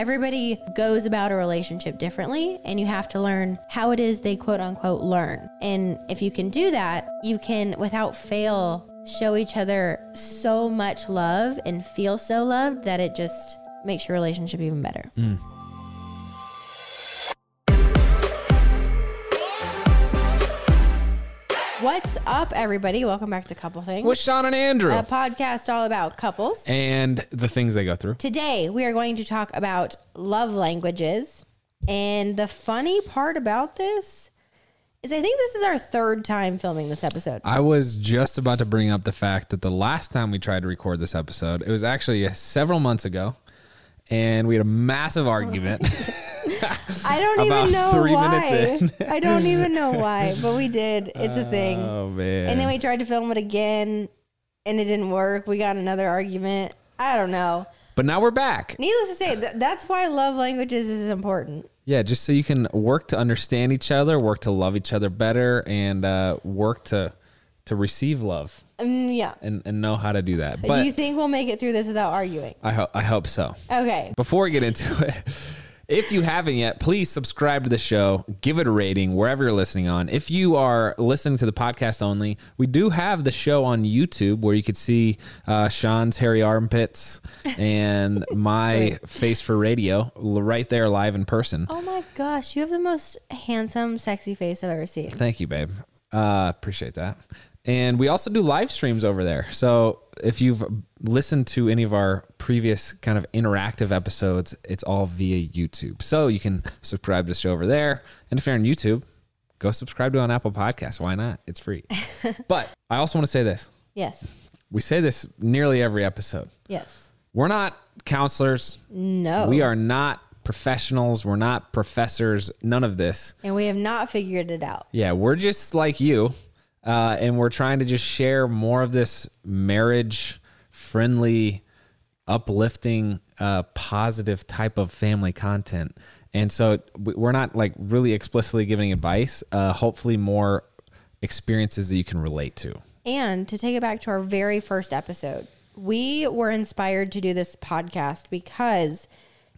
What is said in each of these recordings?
Everybody goes about a relationship differently, and you have to learn how it is they quote unquote learn. And if you can do that, you can, without fail, show each other so much love and feel so loved that it just makes your relationship even better. Mm. What's up, everybody? Welcome back to Couple Things, with Shawn and Andrew a podcast all about couples. and the things they go through. Today, we are going to talk about love languages. And the funny part about this is, I think this is our third time filming this episode. I was just about to bring up the fact that the last time we tried to record this episode, it was actually several months ago, and we had a massive argument. I don't About even know three why. minutes I don't even know why, but we did. It's a thing. oh man! And then we tried to film it again, and it didn't work. We got another argument. I don't know. but now we're back. Needless to say, th- that's why love languages is important. Yeah, just so you can work to understand each other, work to love each other better, and uh, work to to receive love Um, yeah. and, and know how to do that. But Do you think we'll make it through this without arguing? I hope I hope so. Okay. Before we get into it, if you haven't yet, please subscribe to the show, give it a rating wherever you're listening on. If you are listening to the podcast only, we do have the show on YouTube where you could see uh, Shawn's hairy armpits and my face for radio right there live in person. Oh my gosh, you have the most handsome, sexy face I've ever seen. Thank you, babe. Uh, appreciate that. And we also do live streams over there. So if you've listened to any of our previous kind of interactive episodes, it's all via YouTube. So you can subscribe to the show over there. And if you're on YouTube, go subscribe to it on Apple Podcasts. Why not? It's free. but I also want to say this. Yes. We say this nearly every episode. Yes. We're not counselors. No. We are not professionals. We're not professors. None of this. And we have not figured it out. Yeah, we're just like you. Uh, and we're trying to just share more of this marriage friendly, uplifting, uh, positive type of family content. And so we- we're not like really explicitly giving advice, uh, hopefully, more experiences that you can relate to. And to take it back to our very first episode, we were inspired to do this podcast because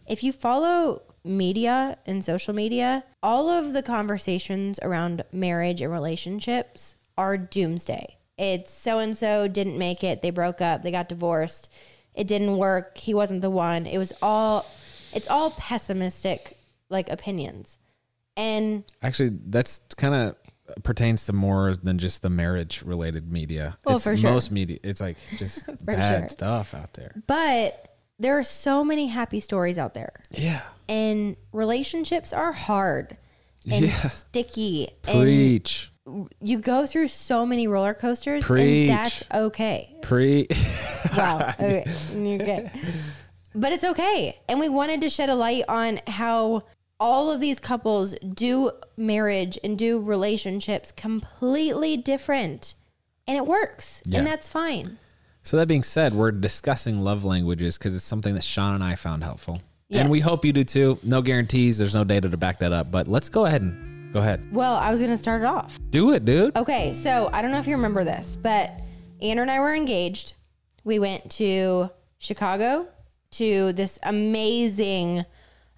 if you follow media and social media, all of the conversations around marriage and relationships are doomsday. It's so and so didn't make it, they broke up, they got divorced, it didn't work, he wasn't the one. It was all it's all pessimistic like opinions. And Actually, that's kind of pertains to more than just the marriage related media. Well, it's for sure. most media. It's like just bad sure. stuff out there. but there are so many happy stories out there. Yeah. and relationships are hard and Yeah. sticky and Preach. You go through so many roller coasters Preach. and that's okay Pre. wow okay you're good but it's okay and we wanted to shed a light on how all of these couples do marriage and do relationships completely different and it works Yeah. and that's fine So that being said, we're discussing love languages because it's something that Shawn and I found helpful. And we hope you do too. No guarantees. There's no data to back that up. But let's go ahead and go ahead. well i was gonna start it off Do it, dude. Okay, so I don't know if you remember this, but Andrew and I were engaged. We went to Chicago to this amazing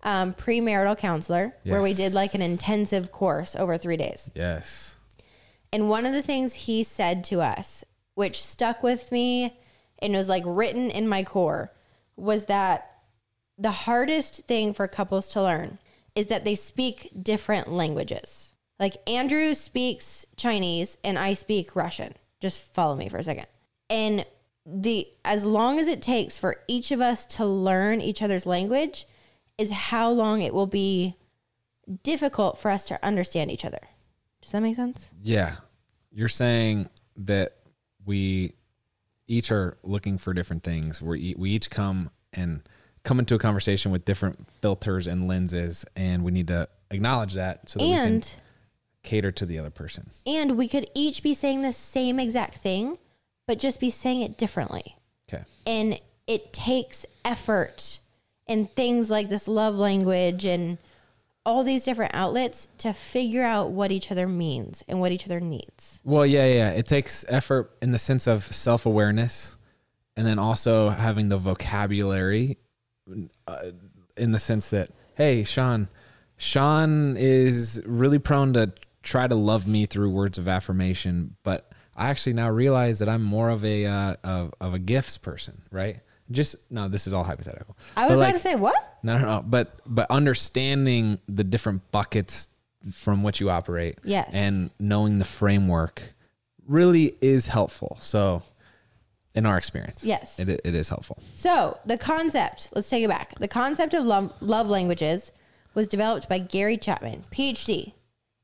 um, premarital counselor where we did like an intensive course over three days. Yes. And one of the things he said to us, which stuck with me and was like written in my core, was that the hardest thing for couples to learn is that they speak different languages. Like Andrew speaks Chinese and I speak Russian. Just follow me for a second. And the as long as it takes for each of us to learn each other's language is how long it will be difficult for us to understand each other. Does that make sense? Yeah. You're saying that we each are looking for different things. We we each come and come into a conversation with different filters and lenses, and we need to acknowledge that so that we can cater to the other person. and we could each be saying the same exact thing but just be saying it differently Okay. and it takes effort and things like this love language and all these different outlets to figure out what each other means and what each other needs Well, yeah, yeah. It takes effort in the sense of self awareness, and then also having the vocabulary uh, in the sense that, hey, Shawn, Shawn is really prone to try to love me through words of affirmation, but I actually now realize that I'm more of a uh, of, of a gifts person, right? Just no, this is all hypothetical. I was But, about like, to say what? no, no, no. But but understanding the different buckets from which you operate, Yes. and knowing the framework really is helpful. So, in our experience, Yes. it, it is helpful. So the concept, let's take it back. The concept of love, love languages was developed by Gary Chapman, PhD,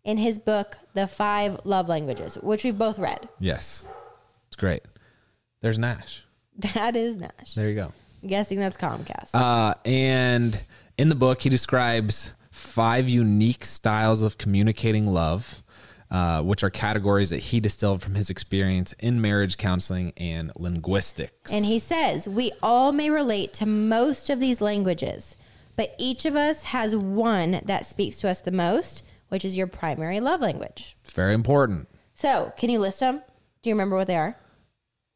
in his book, The Five Love Languages, which we've both read. Yes, it's great. There's Nash. That is Nash. There you go. I'm guessing that's Comcast. Uh, and in the book, he describes five unique styles of communicating love, uh, which are categories that he distilled from his experience in marriage counseling and linguistics. and he says, we all may relate to most of these languages, but each of us has one that speaks to us the most, which is your primary love language. it's very important. So, can you list them? Do you remember what they are?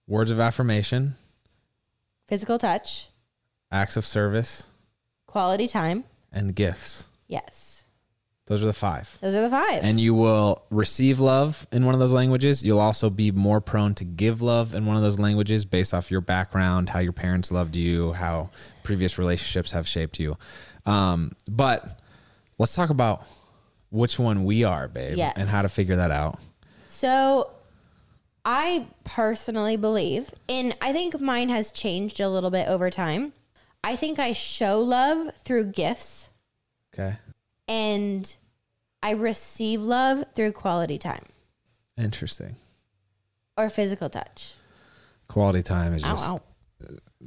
Words of affirmation, Physical touch, acts of service, quality time. and gifts. Yes. Those are the five. Those are the five. And you will receive love in one of those languages. You'll also be more prone to give love in one of those languages based off your background, how your parents loved you, how previous relationships have shaped you. Um, but let's talk about which one we are, babe, Yes. and how to figure that out. So I personally believe, and I think mine has changed a little bit over time. I think I show love through gifts Okay. And I receive love through quality time Interesting. or physical touch. Quality time is Ow, just ow.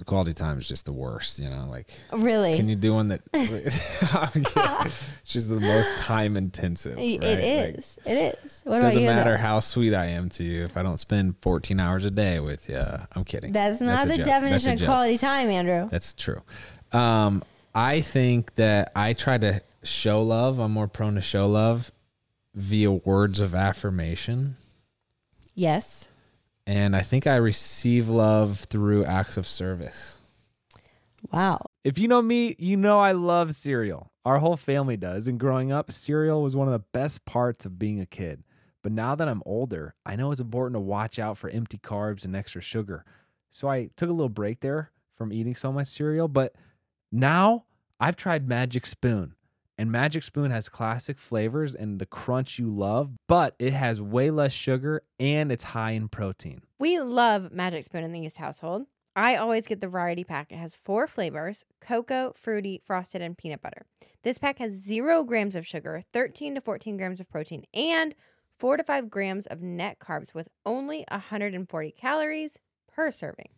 quality time is just the worst, you know, like Really? can you do one that it's just the most time intensive. It right? Like, is. it is. What about doesn't you? matter though? how sweet I am to you if I don't spend 14 hours a day with you. I'm kidding. That's not a the joke. definition That's a of joke. quality time, Andrew. That's true. Um, I think that I try to show love. I'm more prone to show love via words of affirmation. Yes. And I think I receive love through acts of service. Wow. If you know me, you know I love cereal. Our whole family does. And growing up, cereal was one of the best parts of being a kid. But now that I'm older, I know it's important to watch out for empty carbs and extra sugar. So I took a little break there from eating so much cereal. But now I've tried Magic Spoon. And Magic Spoon has classic flavors and the crunch you love, but it has way less sugar and it's high in protein. We love Magic Spoon in the East household. I always get the variety pack. It has four flavors cocoa, fruity, frosted, and peanut butter. This pack has zero grams of sugar, 13 to 14 grams of protein, and four to five grams of net carbs with only 140 calories per serving.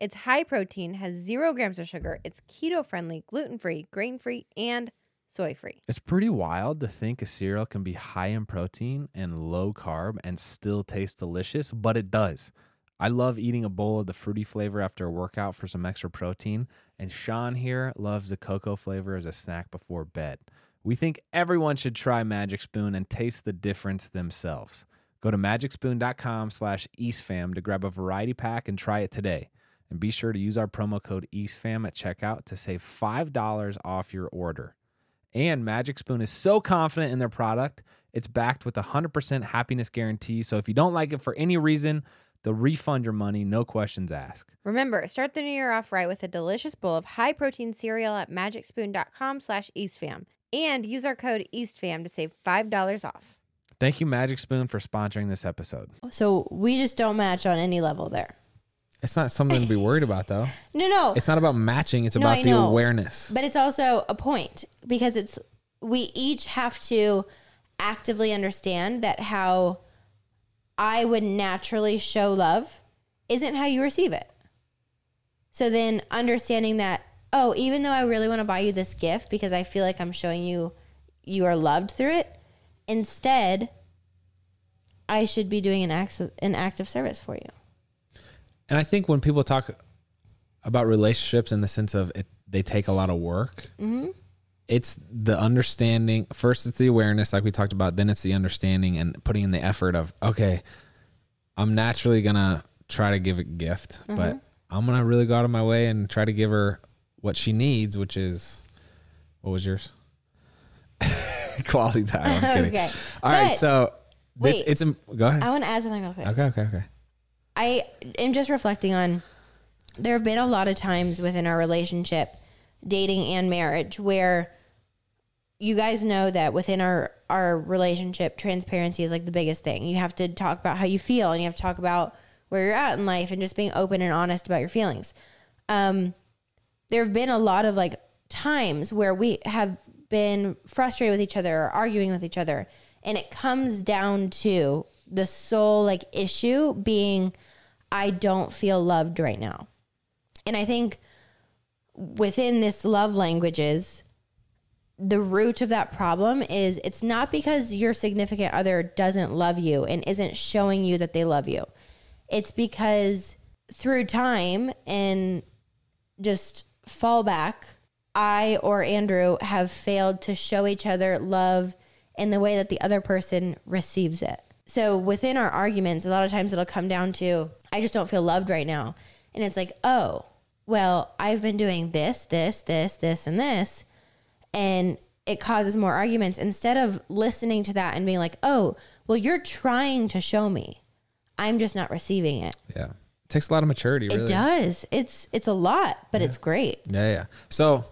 It's high protein, has zero grams of sugar, it's keto friendly, gluten free, grain free, and soy free. It's pretty wild to think a cereal can be high in protein and low carb and still taste delicious, but it does. I love eating a bowl of the fruity flavor after a workout for some extra protein, and Shawn here loves the cocoa flavor as a snack before bed. We think everyone should try Magic Spoon and taste the difference themselves. Go to magicspoon.com slash eastfam to grab a variety pack and try it today. And be sure to use our promo code EastFam at checkout to save $5 off your order. And Magic Spoon is so confident in their product, it's backed with a 100% happiness guarantee. So if you don't like it for any reason, they'll refund your money, no questions asked. Remember, start the new year off right with a delicious bowl of high protein cereal at magicspoon.com slash eastfam. And use our code EastFam to save $5 off. Thank you, Magic Spoon, for sponsoring this episode. So we just don't match on any level there. It's not something to be worried about, though. No, no. It's not about matching. It's No, I about the know. awareness. but it's also a point because it's we each have to actively understand that how I would naturally show love isn't how you receive it. So then understanding that oh, even though I really want to buy you this gift because I feel like I'm showing you you are loved through it, instead I should be doing an act of, an act of service for you. And I think when people talk about relationships in the sense of it, they take a lot of work, mm-hmm. it's the understanding. First, it's the awareness, like we talked about. Then it's the understanding and putting in the effort of, okay, I'm naturally going to try to give a gift, mm-hmm. but I'm going to really go out of my way and try to give her what she needs, which is What was yours? Quality time. I'm kidding. Okay. All right. But- So this wait. it's go ahead. I want to add something real quick. Okay. Okay. Okay. I am just reflecting on there have been a lot of times within our relationship, dating and marriage, where you guys know that within our our relationship, transparency is like the biggest thing. You have to talk about how you feel, and you have to talk about where you're at in life, and just being open and honest about your feelings. Um, there have been a lot of like times where we have been frustrated with each other or arguing with each other and it comes down to the sole like issue being i don't feel loved right now and i think within this love languages the root of that problem is it's not because your significant other doesn't love you and isn't showing you that they love you it's because through time and just fallback, I or Andrew have failed to show each other love in the way that the other person receives it. So within our arguments, a lot of times it'll come down to, I just don't feel loved right now. And it's like, oh, well, I've been doing this, this, this, this, and this. And it causes more arguments instead of listening to that and being like, oh, well, you're trying to show me. I'm just not receiving it. Yeah. It takes a lot of maturity. Really. It does. It's it's a lot, but it's great. Yeah. Yeah. So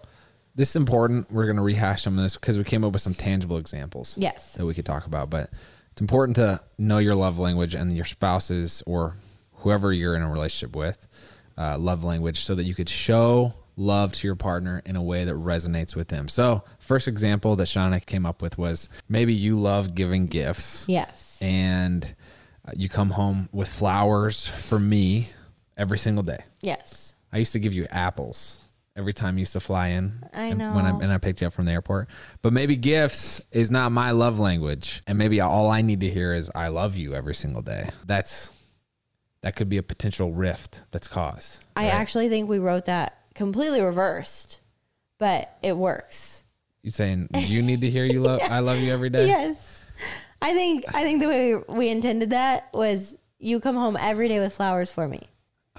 this is important. We're gonna rehash some of this because we came up with some tangible examples. Yes. that we could talk about. But it's important to know your love language and your spouse's or whoever you're in a relationship with uh, love language so that you could show love to your partner in a way that resonates with them. So, first example that Shauna came up with was maybe you love giving gifts Yes. and uh, you come home with flowers for me every single day. Yes. I used to give you apples every time you used to fly in. I and When I, and I picked you up from the airport. But maybe gifts is not my love language. And maybe all I need to hear is I love you every single day. That's that could be a potential rift that's caused. I actually think we wrote that completely reversed, but it works. you saying you need to hear you love I love you every day? Yes. I think I think the way we intended that was you come home every day with flowers for me.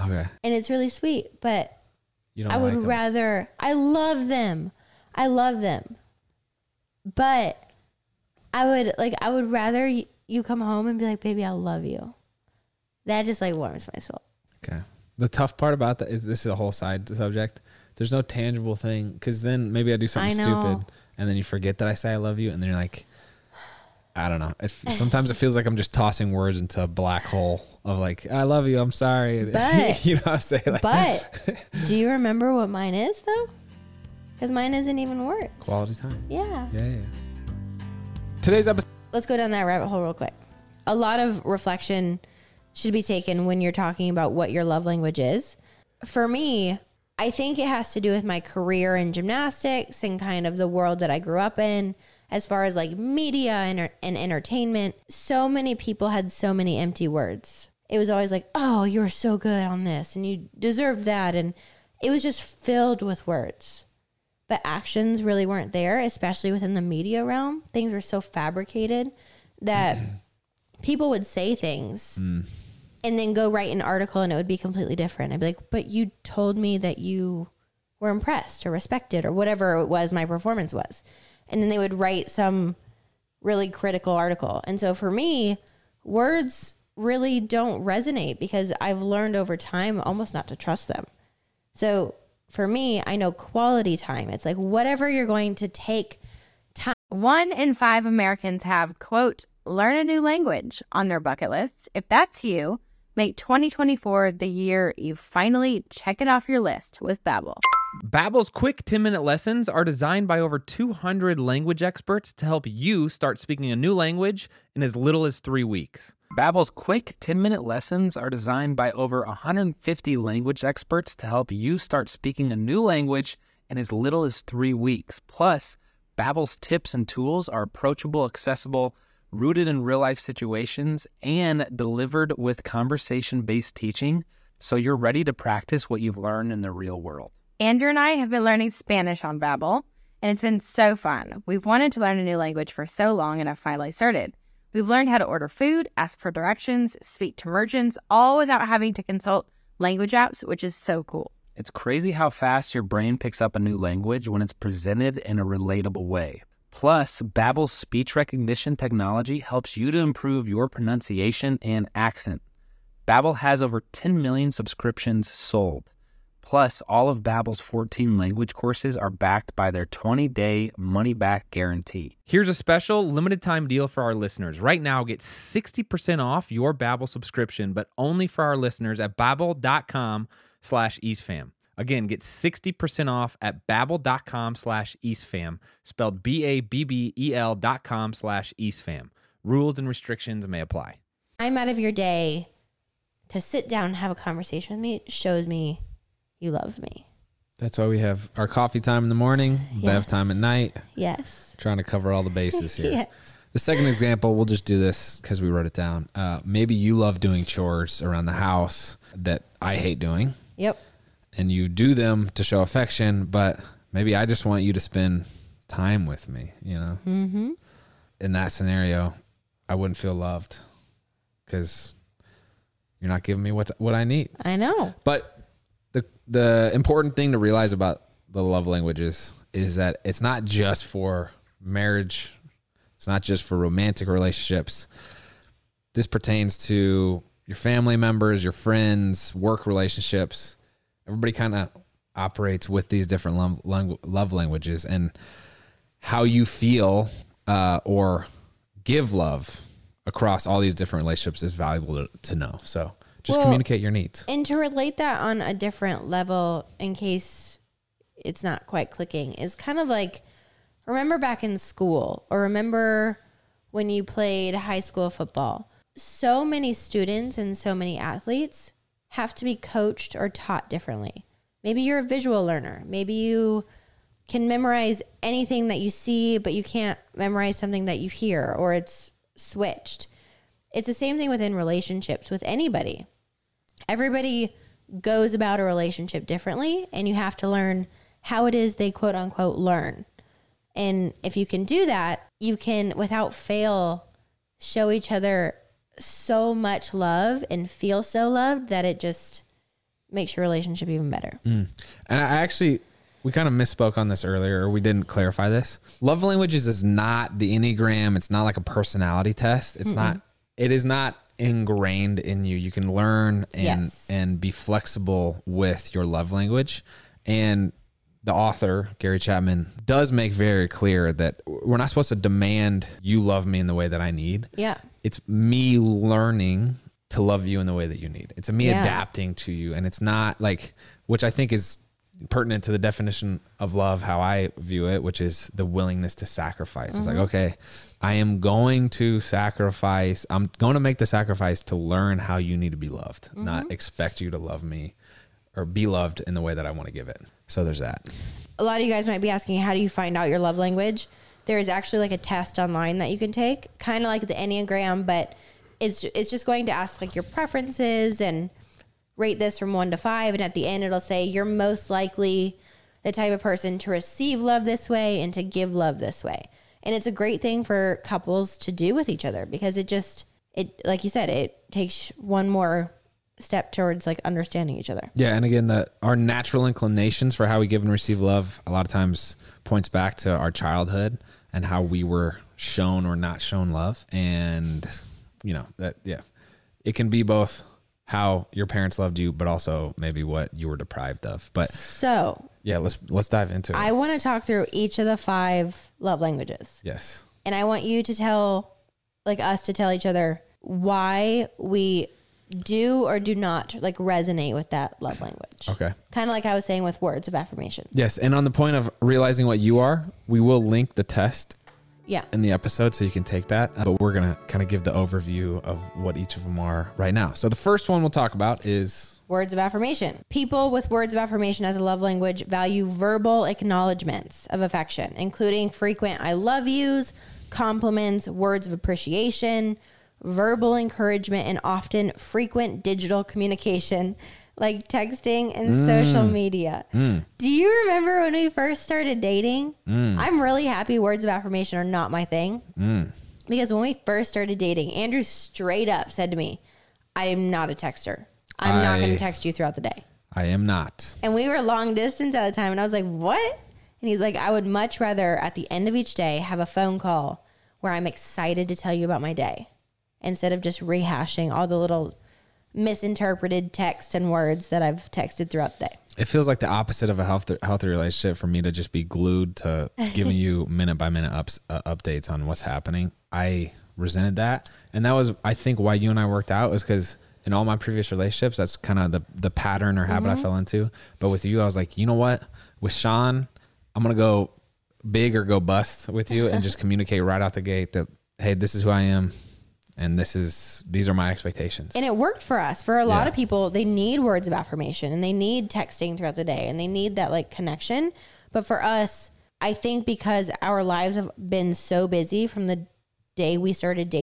Okay. And it's really sweet, but You don't I would like rather I love them. I love them. But I would like I would rather you come home and be like, "Baby, I love you." That just like warms my soul. Okay. The tough part about that is this is a whole side subject. There's no tangible thing because then maybe I do something I stupid and then you forget that I say I love you and then you're like, I don't know. It, sometimes it feels like I'm just tossing words into a black hole of like, I love you. I'm sorry. But- you know what I'm saying? Like, But do you remember what mine is though? Because mine isn't even words. quality time. Yeah. Yeah, yeah. Today's episode. Let's go down that rabbit hole real quick. A lot of reflection should be taken when you're talking about what your love language is. For me, I think it has to do with my career in gymnastics and kind of the world that I grew up in. As far as like media and, and entertainment, so many people had so many empty words. It was always like, oh, you were so good on this and you deserved that. And it was just filled with words. But actions really weren't there, especially within the media realm. Things were so fabricated that people would say things mm. and then go write an article and it would be completely different. I'd be like, but you told me that you were impressed or respected or whatever it was my performance was. And then they would write some really critical article. And so for me, words really don't resonate because I've learned over time almost not to trust them. So for me, I know quality time. It's like whatever you're going to take time. One in five Americans have, quote, learn a new language on their bucket list. If that's you, make 2024 the year you finally check it off your list with Babbel. Babbel's quick 10-minute lessons are designed by over 200 language experts to help you start speaking a new language in as little as 3 weeks. Babbel's quick 10-minute lessons are designed by over 150 language experts to help you start speaking a new language in as little as 3 weeks. Plus, Babbel's tips and tools are approachable, accessible, rooted in real-life situations, and delivered with conversation-based teaching, so you're ready to practice what you've learned in the real world. Andrew and I have been learning Spanish on Babbel, and it's been so fun. We've wanted to learn a new language for so long and have finally started. We've learned how to order food, ask for directions, speak to merchants, all without having to consult language apps, which is so cool. It's crazy how fast your brain picks up a new language when it's presented in a relatable way. Plus, Babbel's speech recognition technology helps you to improve your pronunciation and accent. Babbel has over 10 million subscriptions sold. Plus, all of Babbel's 14 language courses are backed by their 20-day money-back guarantee. Here's a special limited time deal for our listeners. Right now, get 60% off your Babbel subscription, but only for our listeners at babbel.com slash eastfam. Again, get 60% off at babbel.com slash eastfam, spelled B-A-B-B-E-L dot com slash eastfam. Rules and restrictions may apply. Time out of your day to sit down and have a conversation with me shows me you love me. That's why we have our coffee time in the morning, bev time at night, Yes. trying to cover all the bases here. yes. The second example, we'll just do this because we wrote it down. Uh, maybe you love doing chores around the house that I hate doing, Yep. And you do them to show affection, but maybe I just want you to spend time with me, you know? Mm-hmm. In that scenario, I wouldn't feel loved because you're not giving me what what I need. I know. But the the important thing to realize about the love languages is that it's not just for marriage. It's not just for romantic relationships. This pertains to your family members, your friends, work relationships. Everybody kind of operates with these different love, love languages, and how you feel uh, or give love across all these different relationships is valuable to, to know. So just Well, communicate your needs. And to relate that on a different level, in case it's not quite clicking, is kind of like remember back in school or remember when you played high school football. So many students and so many athletes have to be coached or taught differently. Maybe you're a visual learner. Maybe you can memorize anything that you see, but you can't memorize something that you hear or it's switched. It's the same thing within relationships with anybody everybody goes about a relationship differently and you have to learn how it is they quote unquote learn. And if you can do that, you can without fail show each other so much love and feel so loved that it just makes your relationship even better. Mm. And I actually, we kind of misspoke on this earlier, or we didn't clarify this. Love languages is not the Enneagram. It's not like a personality test. It's not, it is not ingrained in you. You can learn and, Yes. and be flexible with your love language. And the author, Gary Chapman, does make very clear that we're not supposed to demand you love me in the way that I need Yeah. it's me learning to love you in the way that you need. It's me Yeah. adapting to you. And it's not like, which I think is pertinent to the definition of love, how I view it, which is the willingness to sacrifice. It's like, mm-hmm. okay, I am going to sacrifice. I'm going to make the sacrifice to learn how you need to be loved, not mm-hmm. expect you to love me or be loved in the way that I want to give it. So there's that. a lot of you guys might be asking, how do you find out your love language? There is actually like a test online that you can take, kind of like the Enneagram, but it's it's just going to ask like your preferences and rate this from one to five, and at the end it'll say you're most likely the type of person to receive love this way and to give love this way. And it's a great thing for couples to do with each other because it just it like you said, it takes one more step towards like understanding each other. Yeah, and again, the our natural inclinations for how we give and receive love a lot of times points back to our childhood and how we were shown or not shown love, and you know that yeah, it can be both how your parents loved you, but also maybe what you were deprived of. But So yeah, let's let's dive into it. I want to talk through each of the five love languages. yes. And I want you to tell, like us to tell each other why we do or do not like resonate with that love language. Okay. Kind of like I was saying with words of affirmation. Yes, and on the point of realizing what you are, we will link the test Yeah. in the episode so you can take that. But we're going to kind of give the overview of what each of them are right now. So the first one we'll talk about is Words of affirmation. People with words of affirmation as a love language value verbal acknowledgments of affection, including frequent I love yous, compliments, words of appreciation, verbal encouragement, and often frequent digital communication like texting and social mm. media. Mm. Do you remember when we first started dating? Mm. I'm really happy words of affirmation are not my thing. Because when we first started dating, Andrew straight up said to me, I am not a texter. I'm not going to text you throughout the day. I am not. And we were long distance at the time. And I was like, what? And he's like, I would much rather at the end of each day have a phone call where I'm excited to tell you about my day instead of just rehashing all the little misinterpreted text and words that I've texted throughout the day. It feels like the opposite of a healthy, healthy relationship for me to just be glued to giving you minute by minute ups, uh, updates on what's happening. I resented that, and that was I think why you and I worked out was because in all my previous relationships, that's kind of the the pattern or habit I fell into. But with you, I was like, you know what? With Shawn, I'm gonna go big or go bust with you, and just communicate right out the gate that hey, this is who I am, and this is these are my expectations. And it worked for us. For a lot Yeah. of people, they need words of affirmation and they need texting throughout the day and they need that like connection. But for us, I think because our lives have been so busy from the day we started dating.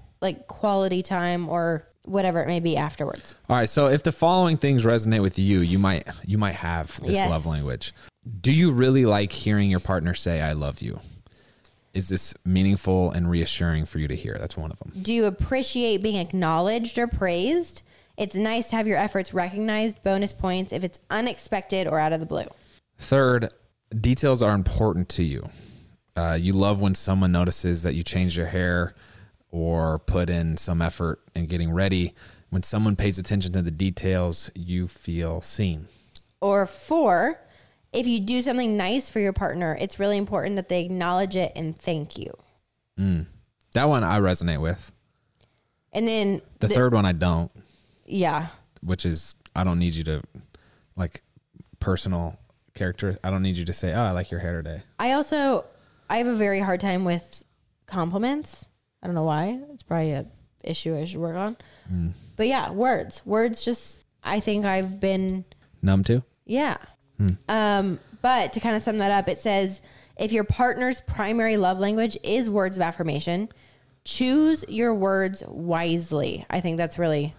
like quality time or whatever it may be afterwards. All right. So if the following things resonate with you, you might you might have this Yes. love language. Do you really like hearing your partner say "I love you"? Is this meaningful and reassuring for you to hear? That's one of them. Do you appreciate being acknowledged or praised? It's nice to have your efforts recognized, bonus points if it's unexpected or out of the blue. Third, details are important to you. Uh, you love when someone notices that you changed your hair or put in some effort in getting ready. When someone pays attention to the details, you feel seen. Or four, if you do something nice for your partner, it's really important that they acknowledge it and thank you. Mm. That one I resonate with. And then, The third one I don't. yeah, which is I don't need you to like personal character. I don't need you to say, "Oh, I like your hair today." I also I have a very hard time with compliments. I don't know why. It's probably a issue I should work on. But yeah, words. Words just I think I've been Numb to. yeah. Um but to kind of sum that up, it says if your partner's primary love language is words of affirmation, choose your words wisely. I think that's really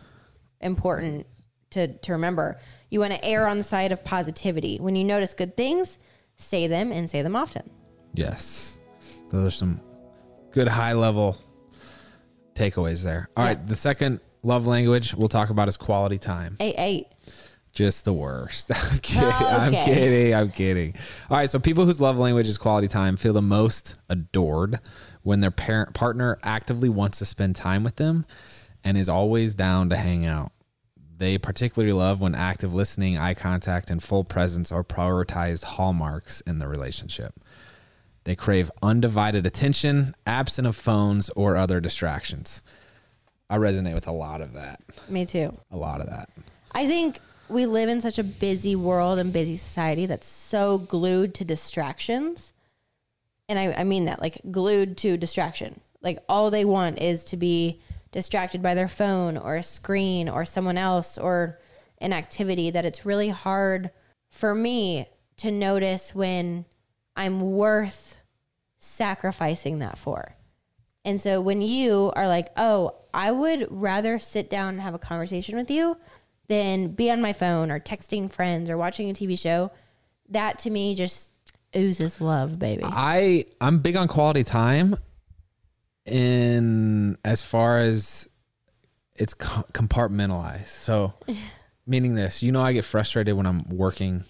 important to to remember. You want to err on the side of positivity. When you notice good things, say them and say them often. Yes, those are some good high level takeaways there. All right, Yeah. the second love language we'll talk about is quality time. Eight eight. Just the worst. I'm kidding. Oh, I'm kidding. I'm kidding. All right. So people whose love language is quality time feel the most adored when their parent partner actively wants to spend time with them and is always down to hang out. They particularly love when active listening, eye contact, and full presence are prioritized hallmarks in the relationship. They crave undivided attention, absent of phones or other distractions. I resonate with a lot of that. Me too. A lot of that. I think we live in such a busy world and busy society that's so glued to distractions. And I, I mean that, like glued to distraction. Like all they want is to be distracted by their phone or a screen or someone else or an activity that it's really hard for me to notice when I'm worth sacrificing that for. And so when you are like, oh, I would rather sit down and have a conversation with you than be on my phone or texting friends or watching a TV show, that to me just oozes love, baby. I I'm big on quality time in as far as it's compartmentalized. So meaning this, you know I get frustrated when I'm working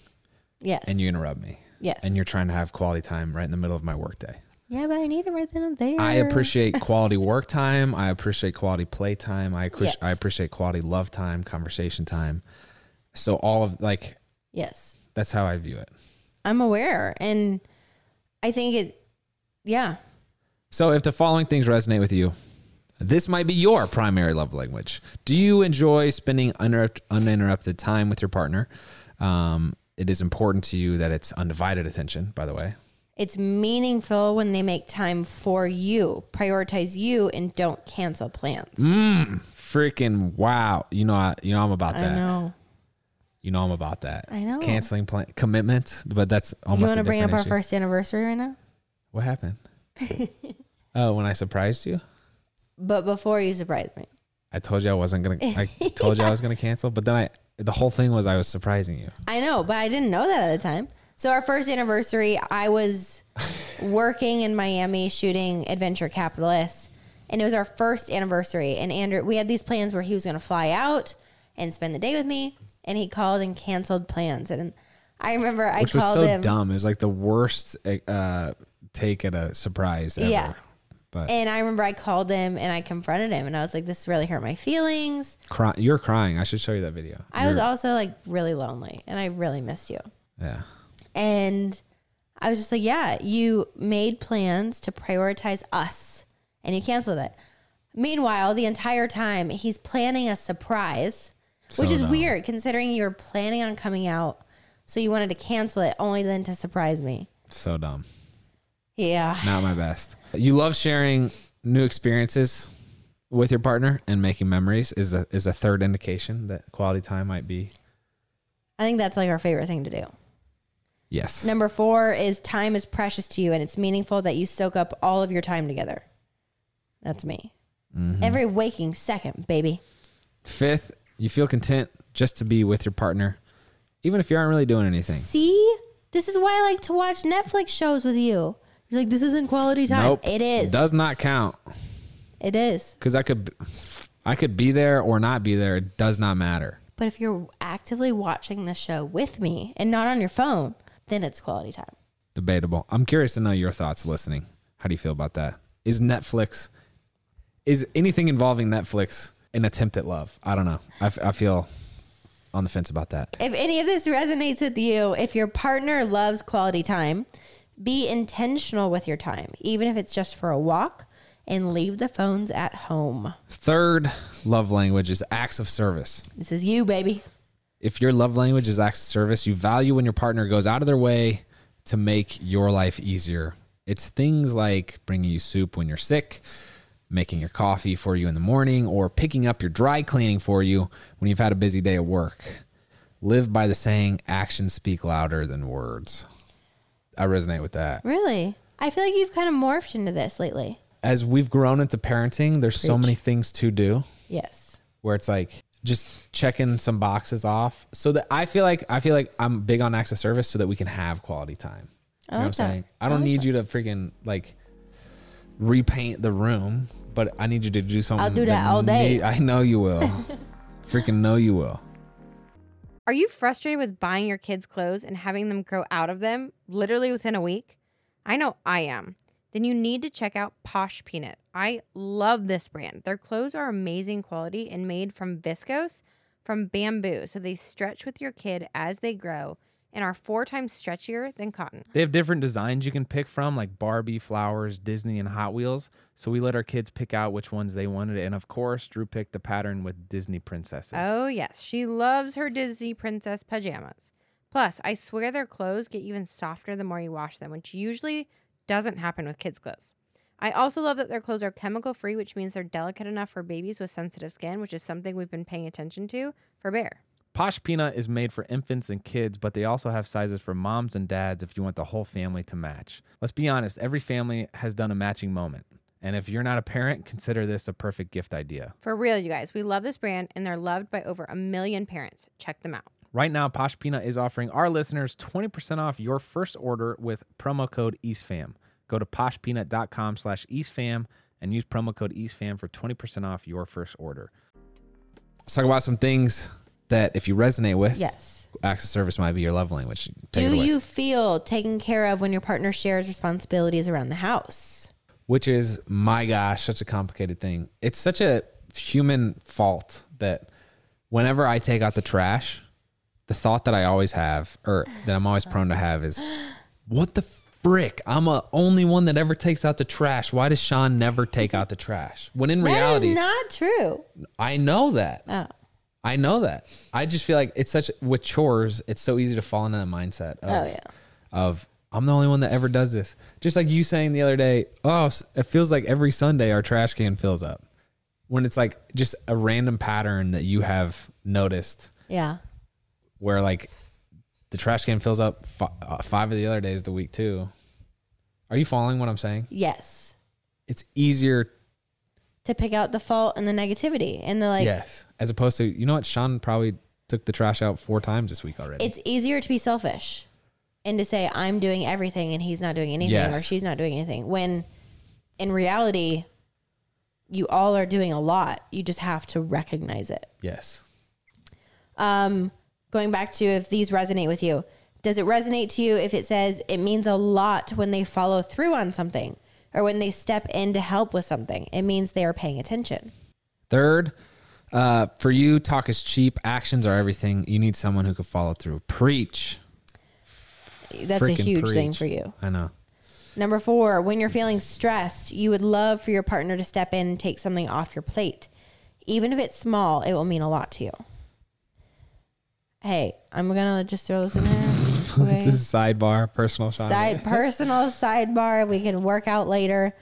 Yes. and you interrupt me yes. and you're trying to have quality time right in the middle of my workday. yeah, but I need it right then and there. I appreciate quality work time. I appreciate quality play time. I, Yes. I appreciate quality love time, conversation time. So all of like Yes. That's how I view it. I'm aware. And I think it, yeah. So if the following things resonate with you, this might be your primary love language. Do you enjoy spending uninterrupted time with your partner? Um, it is important to you that it's undivided attention, by the way. It's meaningful when they make time for you, prioritize you, and don't cancel plans. Mm, freaking wow. You know, I, you know, I'm about that. I know. You know, I'm about that. I know. Canceling plan commitments, but that's almost. you want to bring up different our first anniversary right now? What happened? oh, when I surprised you, But before you surprised me. I told you I wasn't gonna. I told you I was gonna cancel, but then I. The whole thing was I was surprising you. I know, but I didn't know that at the time. So our first anniversary, I was working in Miami shooting Adventure Capitalist, and it was our first anniversary. And Andrew, we had these plans where he was to fly out and spend the day with me, and he called and canceled plans. And I remember I which was called so him, dumb. It was like the worst uh, take at a surprise ever. Yeah. But and I remember I called him and I confronted him, and I was like, "This really hurt my feelings." cry, you're crying. I should show you that video. I was You're- also like really lonely, and I really missed you. yeah. And I was just like, yeah, you made plans to prioritize us and you canceled it. Meanwhile, the entire time he's planning a surprise, which is dumb. weird considering you were planning on coming out. So you wanted to cancel it only then to surprise me. So dumb. Yeah. Not my best. You love sharing new experiences with your partner and making memories is a is a third indication that quality time might be I think that's like our favorite thing to do. yes. Number four is time is precious to you and it's meaningful that you soak up all of your time together. That's me. Mm-hmm. Every waking second, baby. Fifth, you feel content just to be with your partner, even if you aren't really doing anything. See, this is why I like to watch Netflix shows with you. You're like, this isn't quality time. Nope. It is. Does not count It is. because I could I could be there or not be there. It does not matter. But if you're actively watching the show with me and not on your phone, then it's quality time. Debatable. I'm curious to know your thoughts listening. How do you feel about that? Is Netflix, is anything involving Netflix an attempt at love? I don't know. I, f- I feel on the fence about that. If any of this resonates with you, if your partner loves quality time, be intentional with your time, even if it's just for a walk, and leave the phones at home. Third love language is acts of service. This is you, baby. If your love language is acts of service, you value when your partner goes out of their way to make your life easier. It's things like bringing you soup when you're sick, making your coffee for you in the morning, or picking up your dry cleaning for you when you've had a busy day at work. Live by the saying, actions speak louder than words. I resonate with that. Really? I feel like you've kind of morphed into this lately. As we've grown into parenting, there's so many things to do. Yes. where it's like just checking some boxes off so that I feel like I feel like I'm big on access service so that we can have quality time. You know what I I'm saying? I I don't like need you to freaking like repaint the room, but I need you to do something. I'll do that all day. need- I know you will. freaking know you will. Are you frustrated with buying your kids clothes and having them grow out of them literally within a week? I know I am. Then you need to check out Posh Peanut. I love this brand. Their clothes are amazing quality and made from viscose from bamboo, so they stretch with your kid as they grow and are four times stretchier than cotton. They have different designs you can pick from, like Barbie, Flowers, Disney, and Hot Wheels. So we let our kids pick out which ones they wanted. And of course, Drew picked the pattern with Disney princesses. Oh, yes. She loves her Disney princess pajamas. Plus, I swear their clothes get even softer the more you wash them, which usually doesn't happen with kids' clothes. I also love that their clothes are chemical free, which means they're delicate enough for babies with sensitive skin, which is something we've been paying attention to for Bear. Posh Peanut is made for infants and kids, but they also have sizes for moms and dads if you want the whole family to match. Let's be honest, every family has done a matching moment. And if you're not a parent, consider this a perfect gift idea. For real, you guys, we love this brand and they're loved by over a million parents. Check them out. Right now, Posh Peanut is offering our listeners 20% off your first order with promo code EastFam. Go to poshpeanut.com slash EastFam and use promo code EastFam for 20% off your first order. Let's talk about some things that if you resonate with, Yes. acts of service might be your love language. Take Do you feel taken care of when your partner shares responsibilities around the house? which is my gosh, such a complicated thing. It's such a human fault that whenever I take out the trash, the thought that I always have, or that I'm always prone to have, is, what the frick? I'm a only one that ever takes out the trash. Why does Shawn never take out the trash? When in That reality, is not true. I know that. Oh. I know that. I just feel like it's such with chores. It's so easy to fall into that mindset. Of, Oh, yeah. Of I'm the only one that ever does this. Just like you saying the other day. Oh, it feels like every Sunday our trash can fills up. When it's like just a random pattern that you have noticed, Yeah. where like the trash can fills up fi- uh, five of the other days of the week too. Are you following what I'm saying? Yes. It's easier, To pick out the fault and the negativity and the like. yes, as opposed to you know what? Shawn probably took the trash out four times this week already. It's easier to be selfish and to say I'm doing everything and he's not doing anything or she's not doing anything. When in reality, you all are doing a lot. You just have to recognize it. yes. Um, going back to if these resonate with you, does it resonate to you if it says it means a lot when they follow through on something or when they step in to help with something? It means they are paying attention. Third, uh, for you, talk is cheap. Actions are everything. You need someone who can follow through. Preach. That's a Freaking huge thing for you. I know. Number four, when you're feeling stressed, you would love for your partner to step in and take something off your plate. Even if it's small, it will mean a lot to you. Hey, I'm gonna just throw this in there. This is sidebar, personal Shawn. Side personal sidebar we can work out later.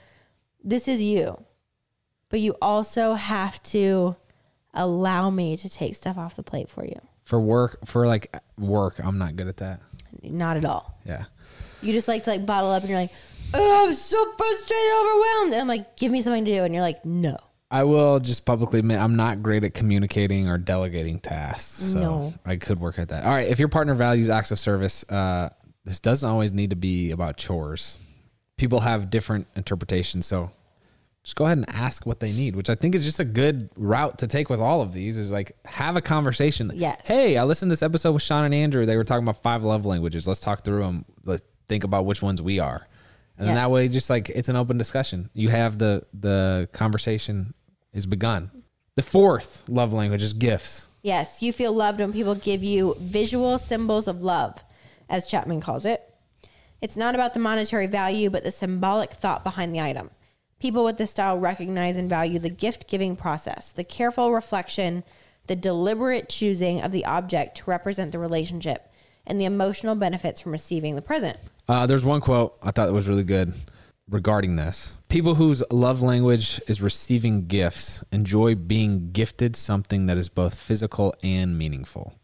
This is you. But you also have to allow me to take stuff off the plate for you. For work, for like work, I'm not good at that. Not at all. Yeah. You just like to like bottle up and you're like, oh, I'm so frustrated, overwhelmed. And I'm like, give me something to do. And you're like, no. I will just publicly admit I'm not great at communicating or delegating tasks. So No. I could work at that. All right. If your partner values acts of service, uh, this doesn't always need to be about chores. People have different interpretations. So just go ahead and ask what they need, which I think is just a good route to take with all of these is like have a conversation. Yes. Hey, I listened to this episode with Shawn and Andrew. They were talking about five love languages. Let's talk through them. Let's think about which ones we are. And then that way, just like it's an open discussion. You have the the conversation is begun. The fourth love language is gifts. Yes, you feel loved when people give you visual symbols of love, as Chapman calls it. It's not about the monetary value, but the symbolic thought behind the item. People with this style recognize and value the gift giving process, the careful reflection, the deliberate choosing of the object to represent the relationship, and the emotional benefits from receiving the present. Uh, there's one quote I thought that was really good regarding this. People whose love language is receiving gifts enjoy being gifted something that is both physical and meaningful.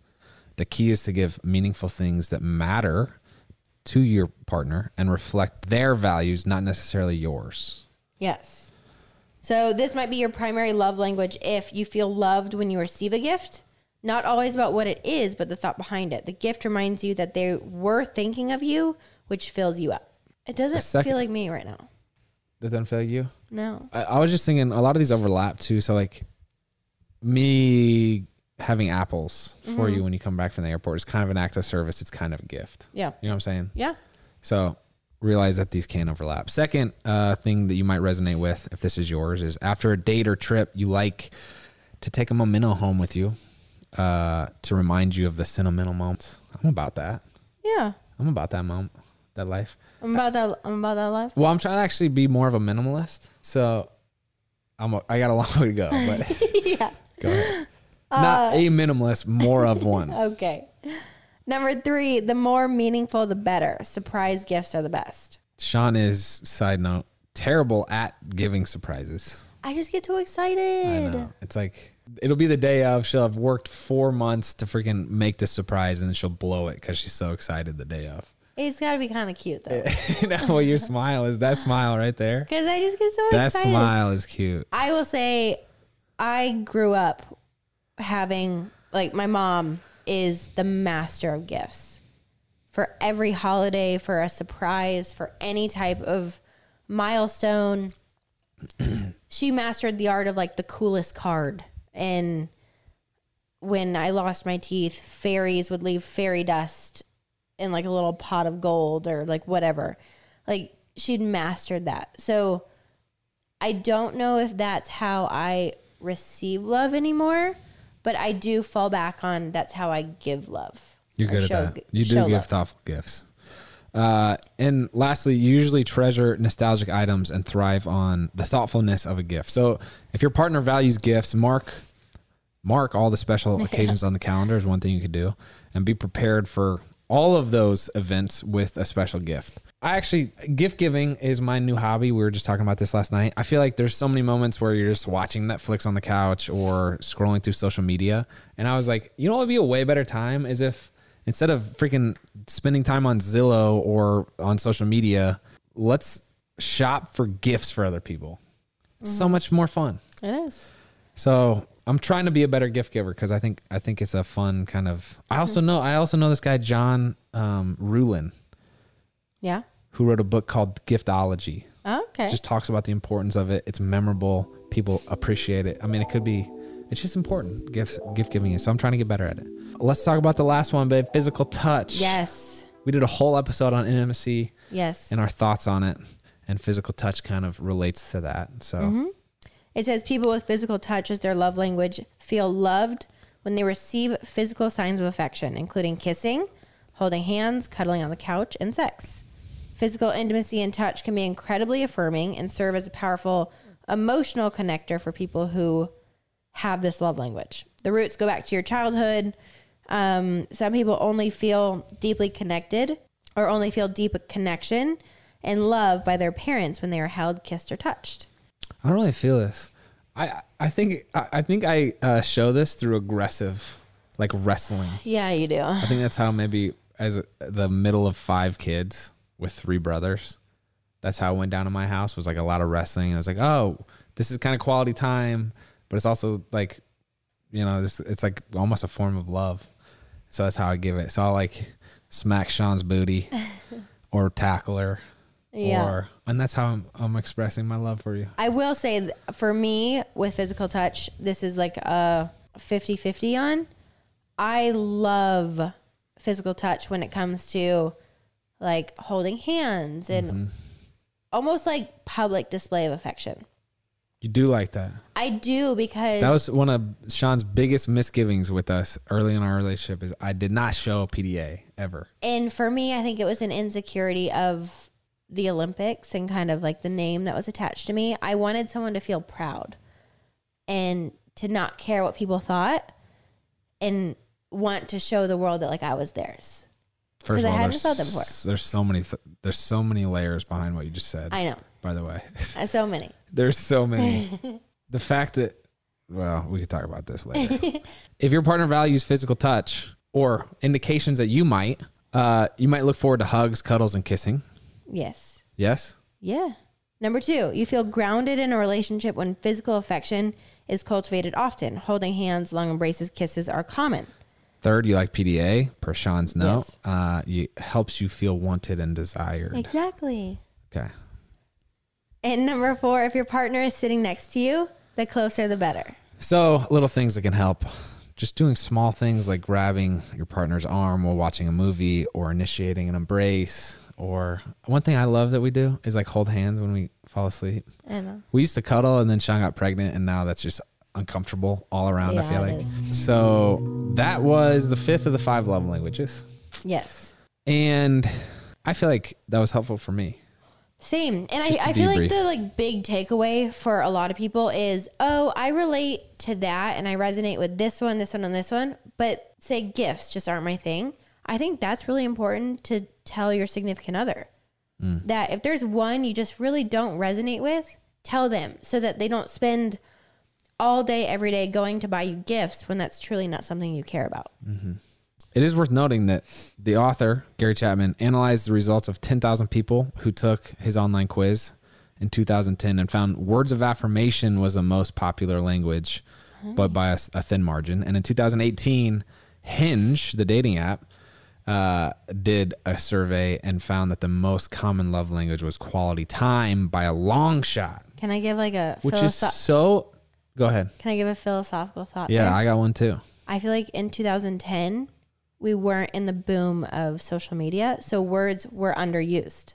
The key is to give meaningful things that matter to your partner and reflect their values, not necessarily yours. Yes. So this might be your primary love language if you feel loved when you receive a gift. Not always about what it is, but the thought behind it. The gift reminds you that they were thinking of you, which fills you up. It doesn't second- feel like me right now. That doesn't feel like you? No. I, I was just thinking a lot of these overlap too. So like me having apples for you when you come back from the airport is kind of an act of service. It's kind of a gift. Yeah. You know what I'm saying? Yeah. So realize that these can overlap. Second uh, thing that you might resonate with, if this is yours, is after a date or trip, you like to take a memento home with you uh, to remind you of the sentimental moment. I'm about that. Yeah. I'm about that moment, that life. I'm about that. I'm about that life. Well, I'm trying to actually be more of a minimalist. So I'm a, I got a long way to go, but yeah. go ahead. Not uh, a minimalist, more of one. Okay. Number three, the more meaningful, the better. Surprise gifts are the best. Shawn is, side note, terrible at giving surprises. I just get too I excited. know. It's like it'll be the day of. She'll have worked four months to freaking make this surprise, and then she'll blow it because she's so excited the day of. It's got to be kind of cute though, know, well, your smile is that smile right there. because I just get so excited. That excited. smile is cute. I will say, I grew up having like my mom is the master of gifts for every holiday, for a surprise, for any type of milestone. she mastered the art of like the coolest card. And when I lost my teeth, fairies would leave fairy dust in like a little pot of gold or like whatever. Like she'd mastered that. So I don't know if that's how I receive love anymore, but I do fall back on that's how I give love. You're good at show- that. You do give love. thoughtful gifts. Uh, and lastly, you usually treasure nostalgic items and thrive on the thoughtfulness of a gift. So if your partner values gifts, mark mark all the special occasions on the calendar is one thing you could do, and be prepared for all of those events with a special gift. I actually gift giving is my new hobby. We were just talking about this last night. I feel like there's so many moments where you're just watching Netflix on the couch or scrolling through social media, and I was like, you know what would be a way better time is if instead of freaking spending time on Zillow or on social media, let's shop for gifts for other people. It's so mm-hmm. much more fun. It is. So I'm trying to be a better gift giver because I think I think it's a fun kind of. I also know I also know this guy John um, Ruhlin Yeah. who wrote a book called Giftology. Okay. Just talks about the importance of it. It's memorable. People appreciate it. I mean, it could be. It's just important. Gifts, gift giving is. So I'm trying to get better at it. Let's talk about the last one, babe. Physical touch. yes. We did a whole episode on intimacy Yes. and our thoughts on it, and physical touch kind of relates to that. So Mm-hmm. It says people with physical touch as their love language feel loved when they receive physical signs of affection, including kissing, holding hands, cuddling on the couch, and sex. Physical intimacy and touch can be incredibly affirming and serve as a powerful emotional connector for people who have this love language. The roots go back to your childhood. Um, some people only feel deeply connected or only feel deep connection and love by their parents when they are held, kissed, or touched. I don't really feel this. I I think I, I think I uh, show this through aggressive, like wrestling. Yeah, you do. I think that's how maybe as a, the middle of five kids with three brothers, that's how it went down in my house. Was like a lot of wrestling. I was like, oh, this is kind of quality time, but it's also like, you know, this it's like almost a form of love. So that's how I give it. So I'll like smack Shawn's booty or tackle her. Yeah. Or and that's how I'm I'm expressing my love for you. I will say for me with physical touch, this is like a 50-50 on. I love physical touch when it comes to like holding hands and Mm-hmm. almost like public display of affection. You do like that. I do because That was one of Shawn's biggest misgivings with us early in our relationship is I did not show a PDA ever. and for me, I think it was an insecurity of the Olympics and kind of like the name that was attached to me. I wanted someone to feel proud and to not care what people thought and want to show the world that like I was theirs. First of I all, hadn't there's, felt them before. there's so many th- there's so many layers behind what you just said. I know. by the way, Uh, So many. there's so many. the fact that well, we could talk about this later. if your partner values physical touch or indications that you might, uh, you might look forward to hugs, cuddles, and kissing. Yes. Yes. Yeah. Number two, you feel grounded in a relationship when physical affection is cultivated often. Holding hands, long embraces, kisses are common. Third, you like PDA per Shawn's note. Yes. Uh, it helps you feel wanted and desired. Exactly. Okay. And number four, if your partner is sitting next to you, the closer the better. So, little things that can help. Just doing small things like grabbing your partner's arm while watching a movie or initiating an embrace. Or one thing I love that we do is like hold hands when we fall asleep. I know. We used to cuddle and then Shawn got pregnant, and now that's just uncomfortable all around. I feel like. So, that was the fifth of the five love languages. Yes. And I feel like that was helpful for me. Same. And I, I feel like the like big takeaway for a lot of people is, oh, I relate to that and I resonate with this one, this one, and this one. But say gifts just aren't my thing. I think that's really important to tell your significant other. Mm. That if there's one you just really don't resonate with, tell them so that they don't spend all day, every day going to buy you gifts when that's truly not something you care about. It is worth noting that the author, Gary Chapman, analyzed the results of 10,000 people who took his online quiz in 2010 and found words of affirmation was the most popular language, but by a thin margin. And in 2018, Hinge, the dating app, uh, did a survey and found that the most common love language was quality time by a long shot, Can I give like a which is philosoph- so. Go ahead. Can I give a philosophical thought? Yeah, there? I got one too. I feel like in 2010, we weren't in the boom of social media, so words were underused.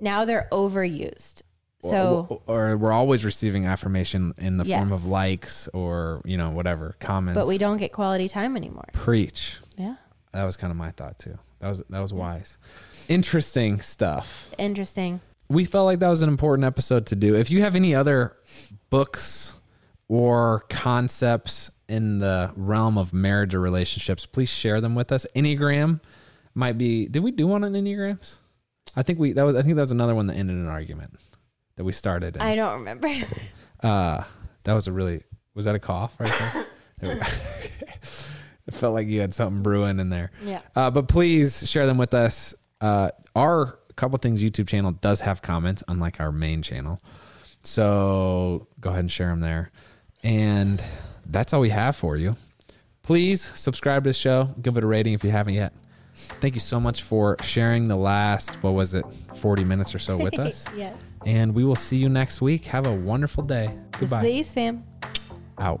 Now they're overused. So, or, or we're always receiving affirmation in the form of likes or you know whatever comments. but we don't get quality time anymore. preach. Yeah. That was kind of my thought too. That was that was wise. Interesting stuff. Interesting. We felt like that was an important episode to do. If you have any other books or concepts in the realm of marriage or relationships, please share them with us. Enneagram might be. Did we do one on enneagrams? I think we that was. I think that was another one that ended in an argument that we started. in. I don't remember. Uh, that was a really was that a cough right there? there. it felt like you had something brewing in there. yeah. Uh, but please share them with us. Uh, our couple things YouTube channel does have comments, unlike our main channel. So go ahead and share them there. And that's all we have for you. Please subscribe to the show. Give it a rating if you haven't yet. Thank you so much for sharing the last, what was it, 40 minutes or so with us. yes. And we will see you next week. Have a wonderful day. This is Goodbye. the East fam. Out.